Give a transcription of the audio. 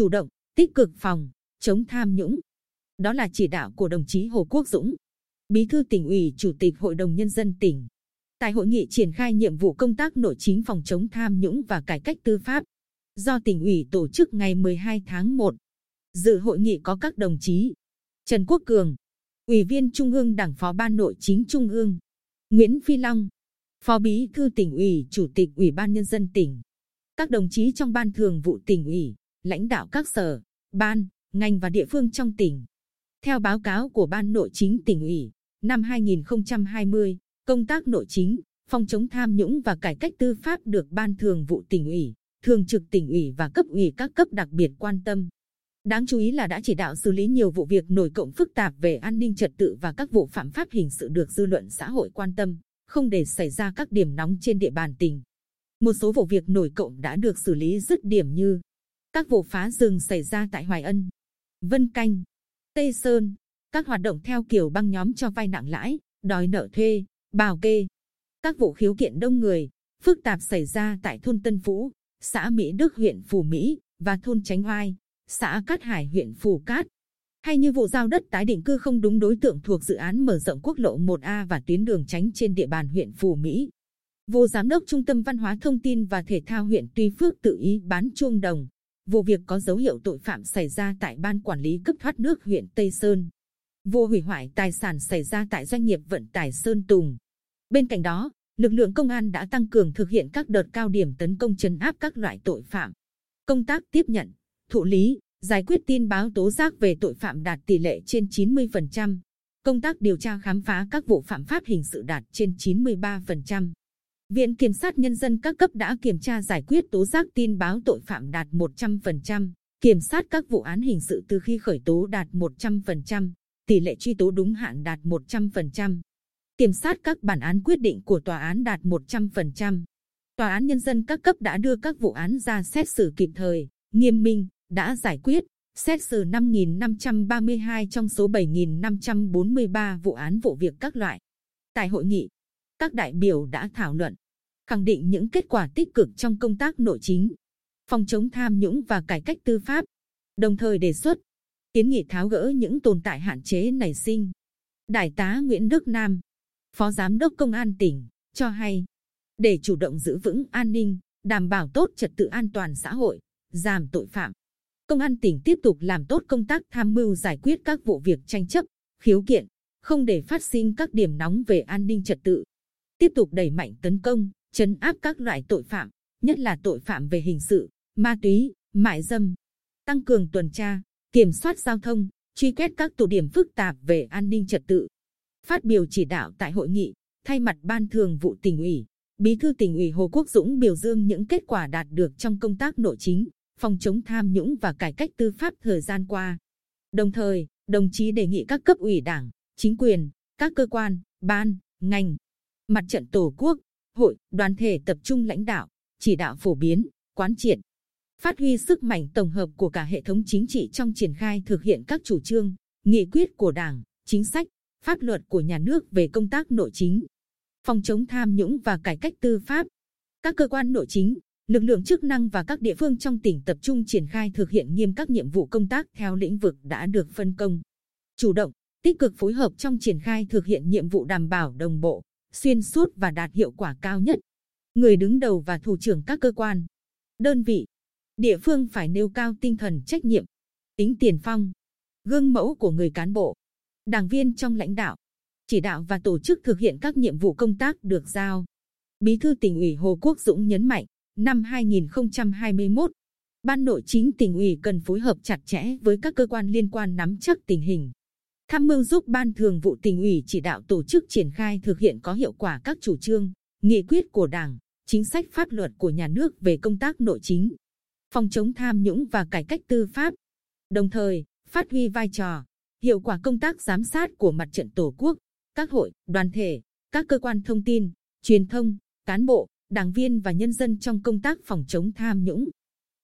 chủ động, tích cực phòng, chống tham nhũng. Đó là chỉ đạo của đồng chí Hồ Quốc Dũng, Bí thư tỉnh ủy, Chủ tịch Hội đồng Nhân dân tỉnh. Tại hội nghị triển khai nhiệm vụ công tác nội chính phòng chống tham nhũng và cải cách tư pháp, do tỉnh ủy tổ chức ngày 12 tháng 1. Dự hội nghị có các đồng chí Trần Quốc Cường, Ủy viên Trung ương Đảng Phó Ban Nội chính Trung ương, Nguyễn Phi Long, Phó Bí thư tỉnh ủy, Chủ tịch Ủy ban Nhân dân tỉnh, các đồng chí trong Ban Thường vụ tỉnh ủy, lãnh đạo các sở, ban, ngành và địa phương trong tỉnh. Theo báo cáo của Ban Nội chính tỉnh ủy, năm 2020, công tác nội chính, phòng chống tham nhũng và cải cách tư pháp được Ban Thường vụ tỉnh ủy, Thường trực tỉnh ủy và cấp ủy các cấp đặc biệt quan tâm. Đáng chú ý là đã chỉ đạo xử lý nhiều vụ việc nổi cộng phức tạp về an ninh trật tự và các vụ phạm pháp hình sự được dư luận xã hội quan tâm, không để xảy ra các điểm nóng trên địa bàn tỉnh. Một số vụ việc nổi cộng đã được xử lý dứt điểm như các vụ phá rừng xảy ra tại Hoài Ân, Vân Canh, Tây Sơn, các hoạt động theo kiểu băng nhóm cho vay nặng lãi, đòi nợ thuê, bào kê, các vụ khiếu kiện đông người, phức tạp xảy ra tại thôn Tân Phú, xã Mỹ Đức huyện Phù Mỹ và thôn Chánh Hoai, xã Cát Hải huyện Phù Cát. Hay như vụ giao đất tái định cư không đúng đối tượng thuộc dự án mở rộng quốc lộ 1A và tuyến đường tránh trên địa bàn huyện Phù Mỹ. Vô giám đốc Trung tâm Văn hóa Thông tin và Thể thao huyện Tuy Phước tự ý bán chuông đồng. Vụ việc có dấu hiệu tội phạm xảy ra tại Ban Quản lý cấp thoát nước huyện Tây Sơn. Vụ hủy hoại tài sản xảy ra tại doanh nghiệp vận tải Sơn Tùng. Bên cạnh đó, lực lượng công an đã tăng cường thực hiện các đợt cao điểm tấn công chấn áp các loại tội phạm. Công tác tiếp nhận, thụ lý, giải quyết tin báo tố giác về tội phạm đạt tỷ lệ trên 90%. Công tác điều tra khám phá các vụ phạm pháp hình sự đạt trên 93%. Viện Kiểm sát Nhân dân các cấp đã kiểm tra giải quyết tố giác tin báo tội phạm đạt 100%, kiểm sát các vụ án hình sự từ khi khởi tố đạt 100%, tỷ lệ truy tố đúng hạn đạt 100%, kiểm sát các bản án quyết định của tòa án đạt 100%. Tòa án Nhân dân các cấp đã đưa các vụ án ra xét xử kịp thời, nghiêm minh, đã giải quyết, xét xử 5.532 trong số 7.543 vụ án vụ việc các loại. Tại hội nghị, các đại biểu đã thảo luận, khẳng định những kết quả tích cực trong công tác nội chính, phòng chống tham nhũng và cải cách tư pháp, đồng thời đề xuất kiến nghị tháo gỡ những tồn tại hạn chế nảy sinh. Đại tá Nguyễn Đức Nam, Phó Giám đốc Công an tỉnh, cho hay, để chủ động giữ vững an ninh, đảm bảo tốt trật tự an toàn xã hội, giảm tội phạm. Công an tỉnh tiếp tục làm tốt công tác tham mưu giải quyết các vụ việc tranh chấp, khiếu kiện, không để phát sinh các điểm nóng về an ninh trật tự. Tiếp tục đẩy mạnh tấn công, chấn áp các loại tội phạm, nhất là tội phạm về hình sự, ma túy, mại dâm. Tăng cường tuần tra, kiểm soát giao thông, truy quét các tụ điểm phức tạp về an ninh trật tự. Phát biểu chỉ đạo tại hội nghị, thay mặt Ban Thường vụ tỉnh ủy, Bí thư tỉnh ủy Hồ Quốc Dũng biểu dương những kết quả đạt được trong công tác nội chính, phòng chống tham nhũng và cải cách tư pháp thời gian qua. Đồng thời, đồng chí đề nghị các cấp ủy đảng, chính quyền, các cơ quan, ban, ngành, mặt trận tổ quốc, hội, đoàn thể tập trung lãnh đạo, chỉ đạo phổ biến, quán triệt, phát huy sức mạnh tổng hợp của cả hệ thống chính trị trong triển khai thực hiện các chủ trương, nghị quyết của Đảng, chính sách, pháp luật của nhà nước về công tác nội chính, phòng chống tham nhũng và cải cách tư pháp. Các cơ quan nội chính, lực lượng chức năng và các địa phương trong tỉnh tập trung triển khai thực hiện nghiêm các nhiệm vụ công tác theo lĩnh vực đã được phân công. Chủ động, tích cực phối hợp trong triển khai thực hiện nhiệm vụ đảm bảo đồng bộ, xuyên suốt và đạt hiệu quả cao nhất. Người đứng đầu và thủ trưởng các cơ quan, đơn vị, địa phương phải nêu cao tinh thần trách nhiệm, tính tiền phong, gương mẫu của người cán bộ, đảng viên trong lãnh đạo, chỉ đạo và tổ chức thực hiện các nhiệm vụ công tác được giao. Bí thư tỉnh ủy Hồ Quốc Dũng nhấn mạnh, năm 2021, Ban nội chính tỉnh ủy cần phối hợp chặt chẽ với các cơ quan liên quan nắm chắc tình hình, tham mưu giúp Ban Thường vụ tỉnh ủy chỉ đạo tổ chức triển khai thực hiện có hiệu quả các chủ trương, nghị quyết của Đảng, chính sách pháp luật của nhà nước về công tác nội chính, phòng chống tham nhũng và cải cách tư pháp. Đồng thời, phát huy vai trò, hiệu quả công tác giám sát của mặt trận tổ quốc, các hội, đoàn thể, các cơ quan thông tin, truyền thông, cán bộ, đảng viên và nhân dân trong công tác phòng chống tham nhũng,